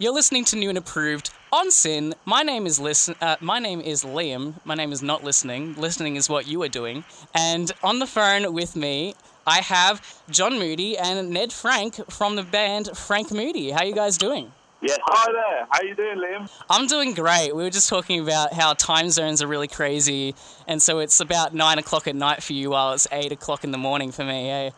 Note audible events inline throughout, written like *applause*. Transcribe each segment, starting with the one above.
You're listening to New and Approved on SYN. My name is listen. Uh, my name is Liam. My name is not listening. Listening is what you are doing. And on the phone with me, I have Jon Moody and Ned Franc from the band Franc Moody. How you guys doing? Yes. Hi there. How you doing, Liam? I'm doing great. We were just talking about how time zones are really crazy, and so it's about nine o'clock at night for you, while it's eight o'clock in the morning for me. Eh?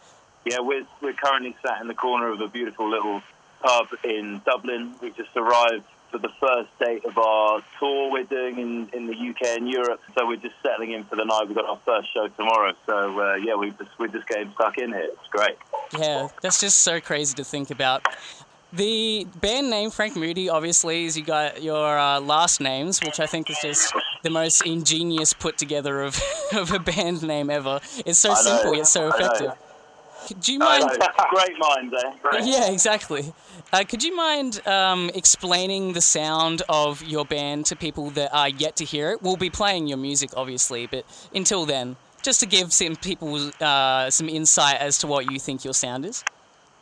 Yeah, we're we're currently sat in the corner of a beautiful little pub in Dublin. We just arrived for the first date of our tour we're doing in, in the UK and Europe. So we're just settling in for the night. We've got our first show tomorrow. So uh, yeah, we just we're just getting stuck in here. It's great. Yeah, that's just so crazy to think about. The band name Franc Moody, obviously, is you got your uh, last names, which I think is just the most ingenious put together of, *laughs* of a band name ever. It's so simple yet so effective. Do you mind? Great minds, eh? Great. Yeah, exactly. Uh, could you mind um, explaining the sound of your band to people that are yet to hear it? We'll be playing your music, obviously, but until then, just to give some people uh, some insight as to what you think your sound is.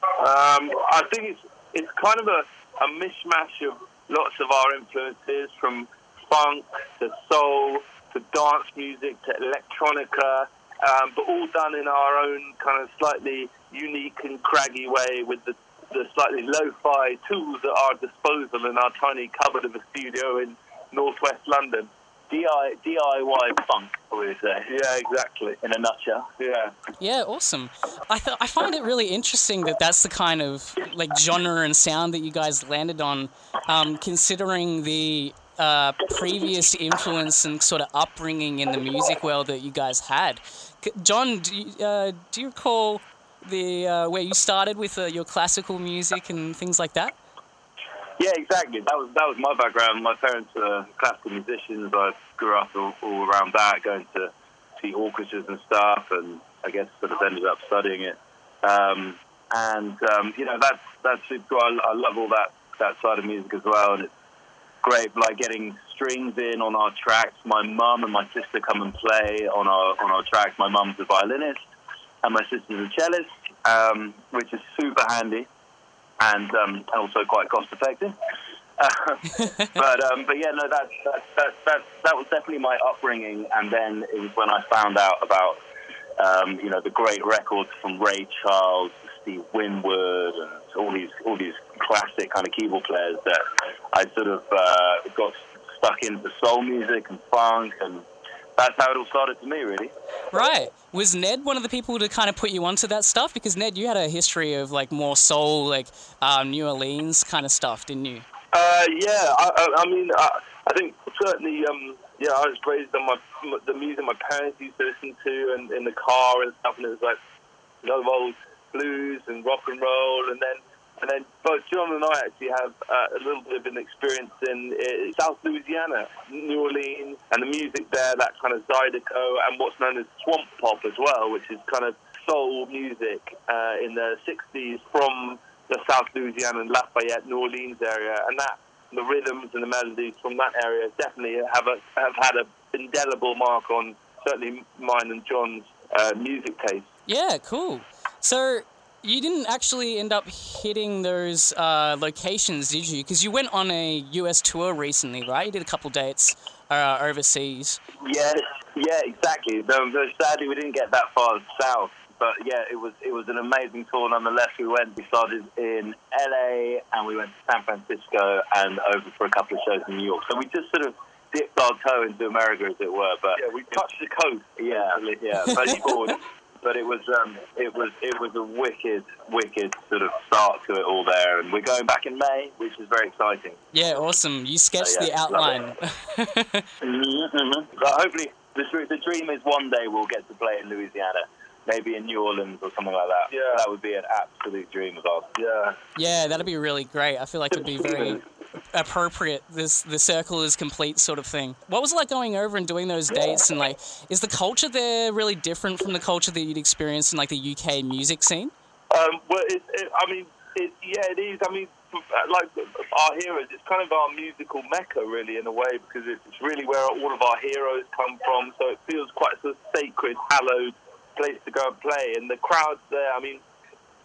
Um, I think it's it's kind of a, a mishmash of lots of our influences, from funk to soul to dance music to electronica um, but all done in our own kind of slightly unique and craggy way with the, the slightly lo-fi tools at our disposal in our tiny cupboard of a studio in northwest London. DIY funk, I would say. Yeah, exactly. In a nutshell. Yeah. Yeah, awesome. I th- I find it really interesting that that's the kind of like genre and sound that you guys landed on, um, considering the uh, previous influence and sort of upbringing in the music world that you guys had. Jon, do you, uh, do you recall the uh, where you started with uh, your classical music and things like that? Yeah, exactly. That was that was my background. My parents were classical musicians. I grew up all, all around that, going to see orchestras and stuff, and I guess sort of ended up studying it. Um, and um, you know, that's that's. I, I love all that that side of music as well, and it's great, like getting strings in on our tracks. My mum and my sister come and play on our on our tracks. My mum's a violinist, and my sister's a cellist, um, which is super handy and um, also quite cost effective. *laughs* but um, but yeah, no, that's that, that, that, that was definitely my upbringing. And then it was when I found out about um, you know the great records from Ray Charles, Steve Winwood, and all these all these classic kind of keyboard players that I sort of uh, got stuck into soul music and funk, and that's how it all started for me, really. Right. Was Ned one of the people to kind of put you onto that stuff? Because Ned, you had a history of like more soul, like um, New Orleans kind of stuff, didn't you? Uh, yeah. I, I, I mean, I, I think certainly. Um, yeah, I was raised on my the music my parents used to listen to, and in the car and stuff, and it was like a lot of old blues and rock and roll, and then and then both Jon and I actually have uh, a little bit of an experience in uh, South Louisiana, New Orleans, and the music there, that kind of Zydeco, and what's known as swamp pop as well, which is kind of soul music uh, in the 60s from the South Louisiana and Lafayette, New Orleans area. And that, the rhythms and the melodies from that area definitely have, a, have had an indelible mark on certainly mine and Jon's uh, music taste. Yeah, cool. So you didn't actually end up hitting those uh, locations, did you? Because you went on a US tour recently, right? You did a couple dates uh, overseas. Yeah, yeah, exactly. No, sadly, we didn't get that far south, but yeah, it was it was an amazing tour nonetheless. We went, we started in LA, and we went to San Francisco, and over for a couple of shows in New York. So we just sort of dipped our toe into America, as it were. But yeah, we touched the coast. Yeah, yeah, very but it was um, it was it was a wicked, wicked sort of start to it all there. And we're going back in May, which is very exciting. Yeah, awesome. You sketched yeah, the outline. *laughs* mm-hmm, mm-hmm. But hopefully, the, the dream is one day we'll get to play in Louisiana maybe in New Orleans or something like that. Yeah, that would be an absolute dream of ours. Yeah, yeah, that'd be really great. I feel like it'd be *laughs* very appropriate. This the circle is complete sort of thing. What was it like going over and doing those dates? And like, is the culture there really different from the culture that you'd experienced in like the UK music scene? Um, well, it, it, I mean, it, yeah, it is. I mean, like our heroes, it's kind of our musical mecca, really, in a way, because it's really where all of our heroes come from. So it feels quite a sort of sacred, hallowed place to go and play. And the crowds there, I mean,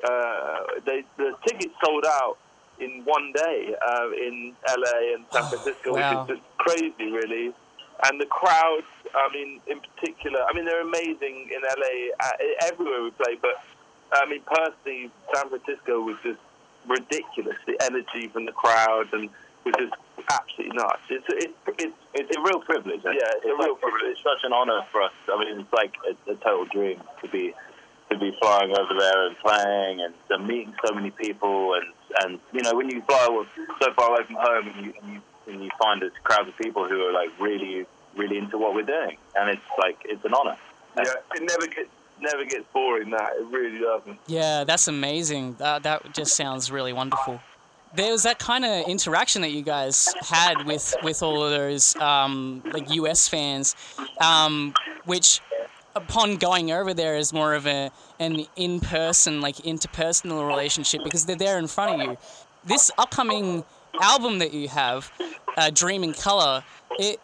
uh, they, the tickets sold out in one day uh, in LA and San Francisco, wow. which is just crazy, really. And the crowds, I mean, in particular, I mean, they're amazing in LA, uh, everywhere we play, but I mean, personally, San Francisco was just ridiculous. The energy from the crowd and was just absolutely nuts. It's it's it's, it's a real privilege. Eh? Yeah, it's, it's a real like, privilege. It's such an honor for us. I mean, it's like a, a, total dream to be to be flying over there and playing and, and meeting so many people and and you know when you fly so far away from home and you and you, and you find this crowd of people who are like really really into what we're doing and it's like it's an honor. Yeah, it never gets never gets boring. That it really doesn't. Yeah, that's amazing. That that just sounds really wonderful. There was that kind of interaction that you guys had with with all of those um, like US fans, um, which upon going over there is more of a an in person like interpersonal relationship because they're there in front of you. This upcoming album that you have, uh, Dream in Color, it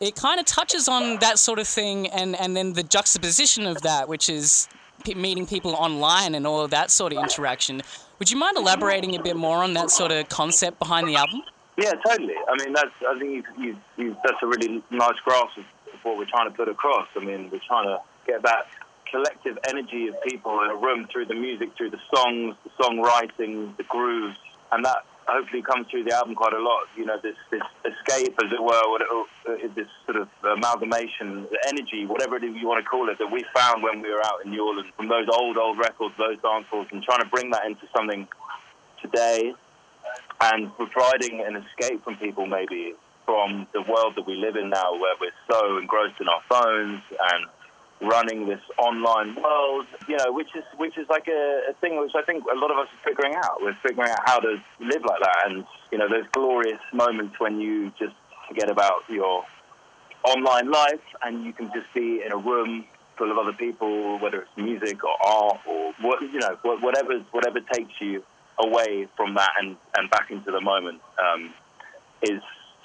it kind of touches on that sort of thing, and, and then the juxtaposition of that, which is meeting people online and all of that sort of interaction. Would you mind elaborating a bit more on that sort of concept behind the album? Yeah, totally. I mean, that's I think you, you, that's a really nice grasp of what we're trying to put across. I mean, we're trying to get that collective energy of people in a room through the music, through the songs, the songwriting, the grooves, and that hopefully comes through the album quite a lot. You know, this, this escape, as it were, it, uh, this sort of amalgamation, the energy, whatever it is you want to call it, that we found when we were out in New Orleans from those old, old records, those dance halls, and trying to bring that into something today and providing an escape from people maybe from the world that we live in now where we're so engrossed in our phones and running this online world, you know, which is which is like a, a, thing which I think a lot of us are figuring out. We're figuring out how to live like that, and you know, those glorious moments when you just forget about your online life and you can just be in a room full of other people, whether it's music or art or what you know, whatever whatever takes you away from that and, and back into the moment um, is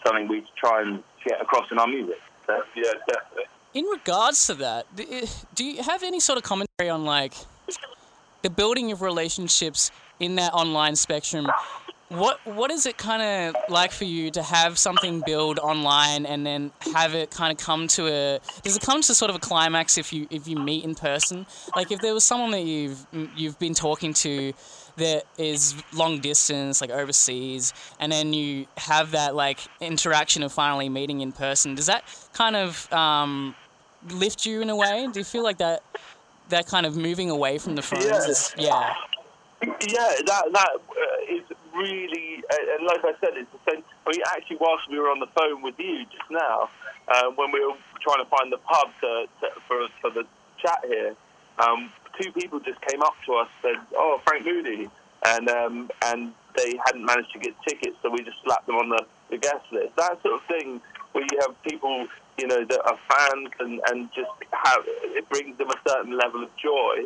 something we try and get across in our music. So, yeah, definitely in regards to that, eh, do you have any sort of commentary on like the building of relationships in that online spectrum? What what is it kind of like for you to have something build online and then have it kind of come to a? Does it come to sort of a climax if you if you meet in person? Like if there was someone that you've you've been talking to that is long distance, like overseas, and then you have that like interaction of finally meeting in person. Does that kind of um, lift you in a way? Do you feel like that that kind of moving away from the phones? Is, yeah. Yeah, that that uh, really, uh, and like I said, it's the same. Actually, whilst we were on the phone with you just now, uh, when we were trying to find the pub to, to, for for the chat here, um, two people just came up to us said, "Oh, Franc Moody," and um, and they hadn't managed to get tickets, so we just slapped them on the, the guest list. That sort of thing, where you have people you know, that are fans and, and just have, it brings them a certain level of joy.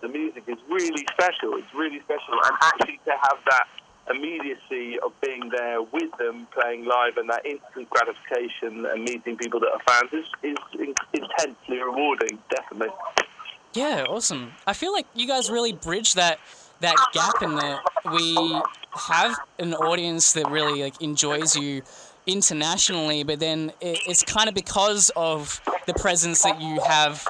The music is really special. It's really special. And actually to have that immediacy of being there with them playing live and that instant gratification and meeting people that are fans is, is intensely rewarding, definitely. Yeah, awesome. I feel like you guys really bridge that that gap in that we have an audience that really like enjoys you internationally, but then it's kind of because of the presence that you have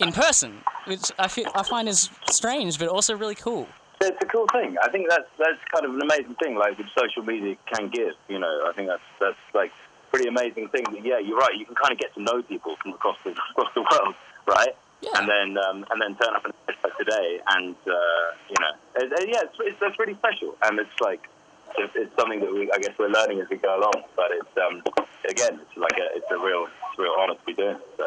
in person, which I feel I find is strange, but also really cool. It's a cool thing. I think that's that's kind of an amazing thing, like which social media can give. You know, I think that's that's like pretty amazing thing. Yeah, you're right. You can kind of get to know people from across the *laughs* across the world, right? Yeah. And then um, and then turn up in today, and uh, you know, it, it, yeah, it's, it's that's really special, and it's like it's, it's something that we, I guess we're learning as we go along. But it's um, again, it's like a, it's a real, it's a real honour to be doing. So.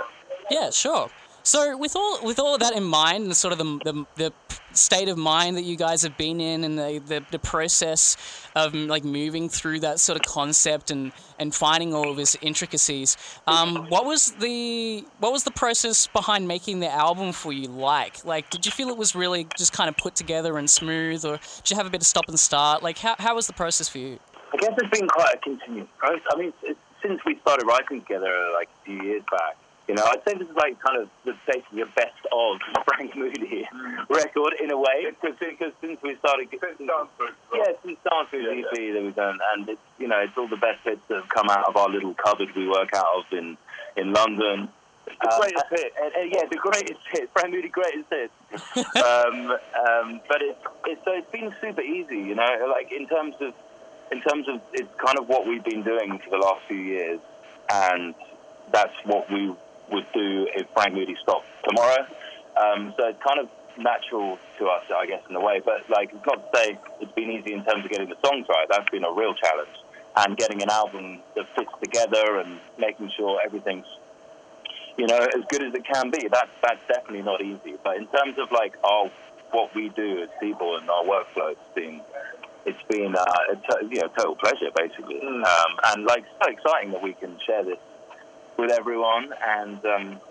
Yeah, sure. So with all with all of that in mind, and sort of the, the, the state of mind that you guys have been in, and the, the, the process of like moving through that sort of concept and, and finding all of its intricacies, um, what was the what was the process behind making the album for you like? Like, did you feel it was really just kind of put together and smooth, or did you have a bit of stop and start? Like, how how was the process for you? I guess it's been quite a continuous process. I mean, since we started writing together like a few years back You know, I'd say this is like kind of the, basically a best of *laughs* Franc Moody record in a way, because since we started, Since Dance yeah, since Dance Yeah, EP that we've done, and it's you know it's all the best hits that have come out of our little cupboard we work out of in in London. The Uh, greatest uh, hit. uh, yeah, the greatest hit, Franc Moody greatest hit. *laughs* um, um, but it's it's so it's been super easy, you know, like in terms of in terms of it's kind of what we've been doing for the last few years, and that's what we would do if Franc Moody stopped tomorrow. Um, so it's kind of natural to us, I guess, in a way. But like, it's not to say it's been easy in terms of getting the songs right. That's been a real challenge, and getting an album that fits together and making sure everything's you know as good as it can be. That's that's definitely not easy. But in terms of like our what we do at Seaboard and our workflow, it's been it's been uh, a you know total pleasure basically, Mm. um, and like so exciting that we can share this with everyone. And um,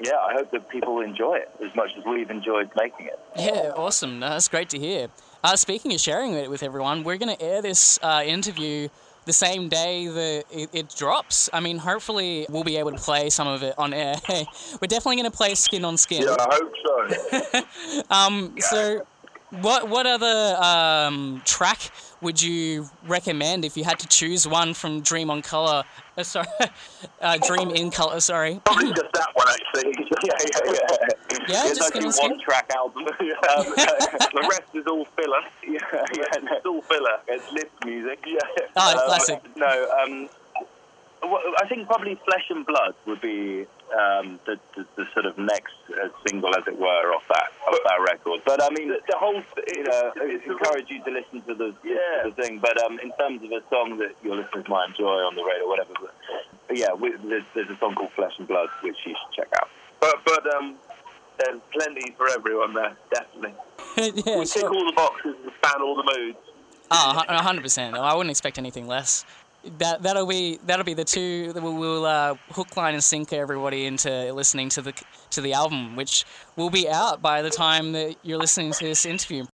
yeah, I hope that people enjoy it as much as we've enjoyed making it. Yeah, awesome. No, that's great to hear. Uh, speaking of sharing it with everyone, we're going to air this uh, interview the same day that it, it drops. I mean, hopefully we'll be able to play some of it on air. *laughs* we're definitely going to play Skin on Skin. Yeah, I hope so. *laughs* Um, so, what what other um, track would you recommend if you had to choose one from Dream on Color? Uh, sorry, *laughs* uh, Dream in Color. Sorry. Probably just that one, actually. *laughs* yeah, yeah, yeah. Yeah, it's just actually one track album. *laughs* um, the rest is all filler. yeah, yeah. It's all filler. It's lift music. Yeah. Oh, Um, classic. No, um, I think probably Flesh and Blood would be um, the, the, the sort of next uh, single, as it were, off that off that record. But I mean, The, the whole, you know, I it's a encourage you to listen to the, Yeah. to the thing. But um, in terms of a song that your listeners might enjoy on the radio, or whatever. But, but yeah, we, there's, there's a song called Flesh and Blood, which you should check out. But but um, there's plenty for everyone there, definitely. *laughs* yeah, we tick sure. all the boxes and span all the moods. Oh, hundred percent. I wouldn't expect anything less. That that'll be that'll be the two that will uh, hook, line, and sinker everybody into listening to the to the album, which will be out by the time that you're listening to this interview.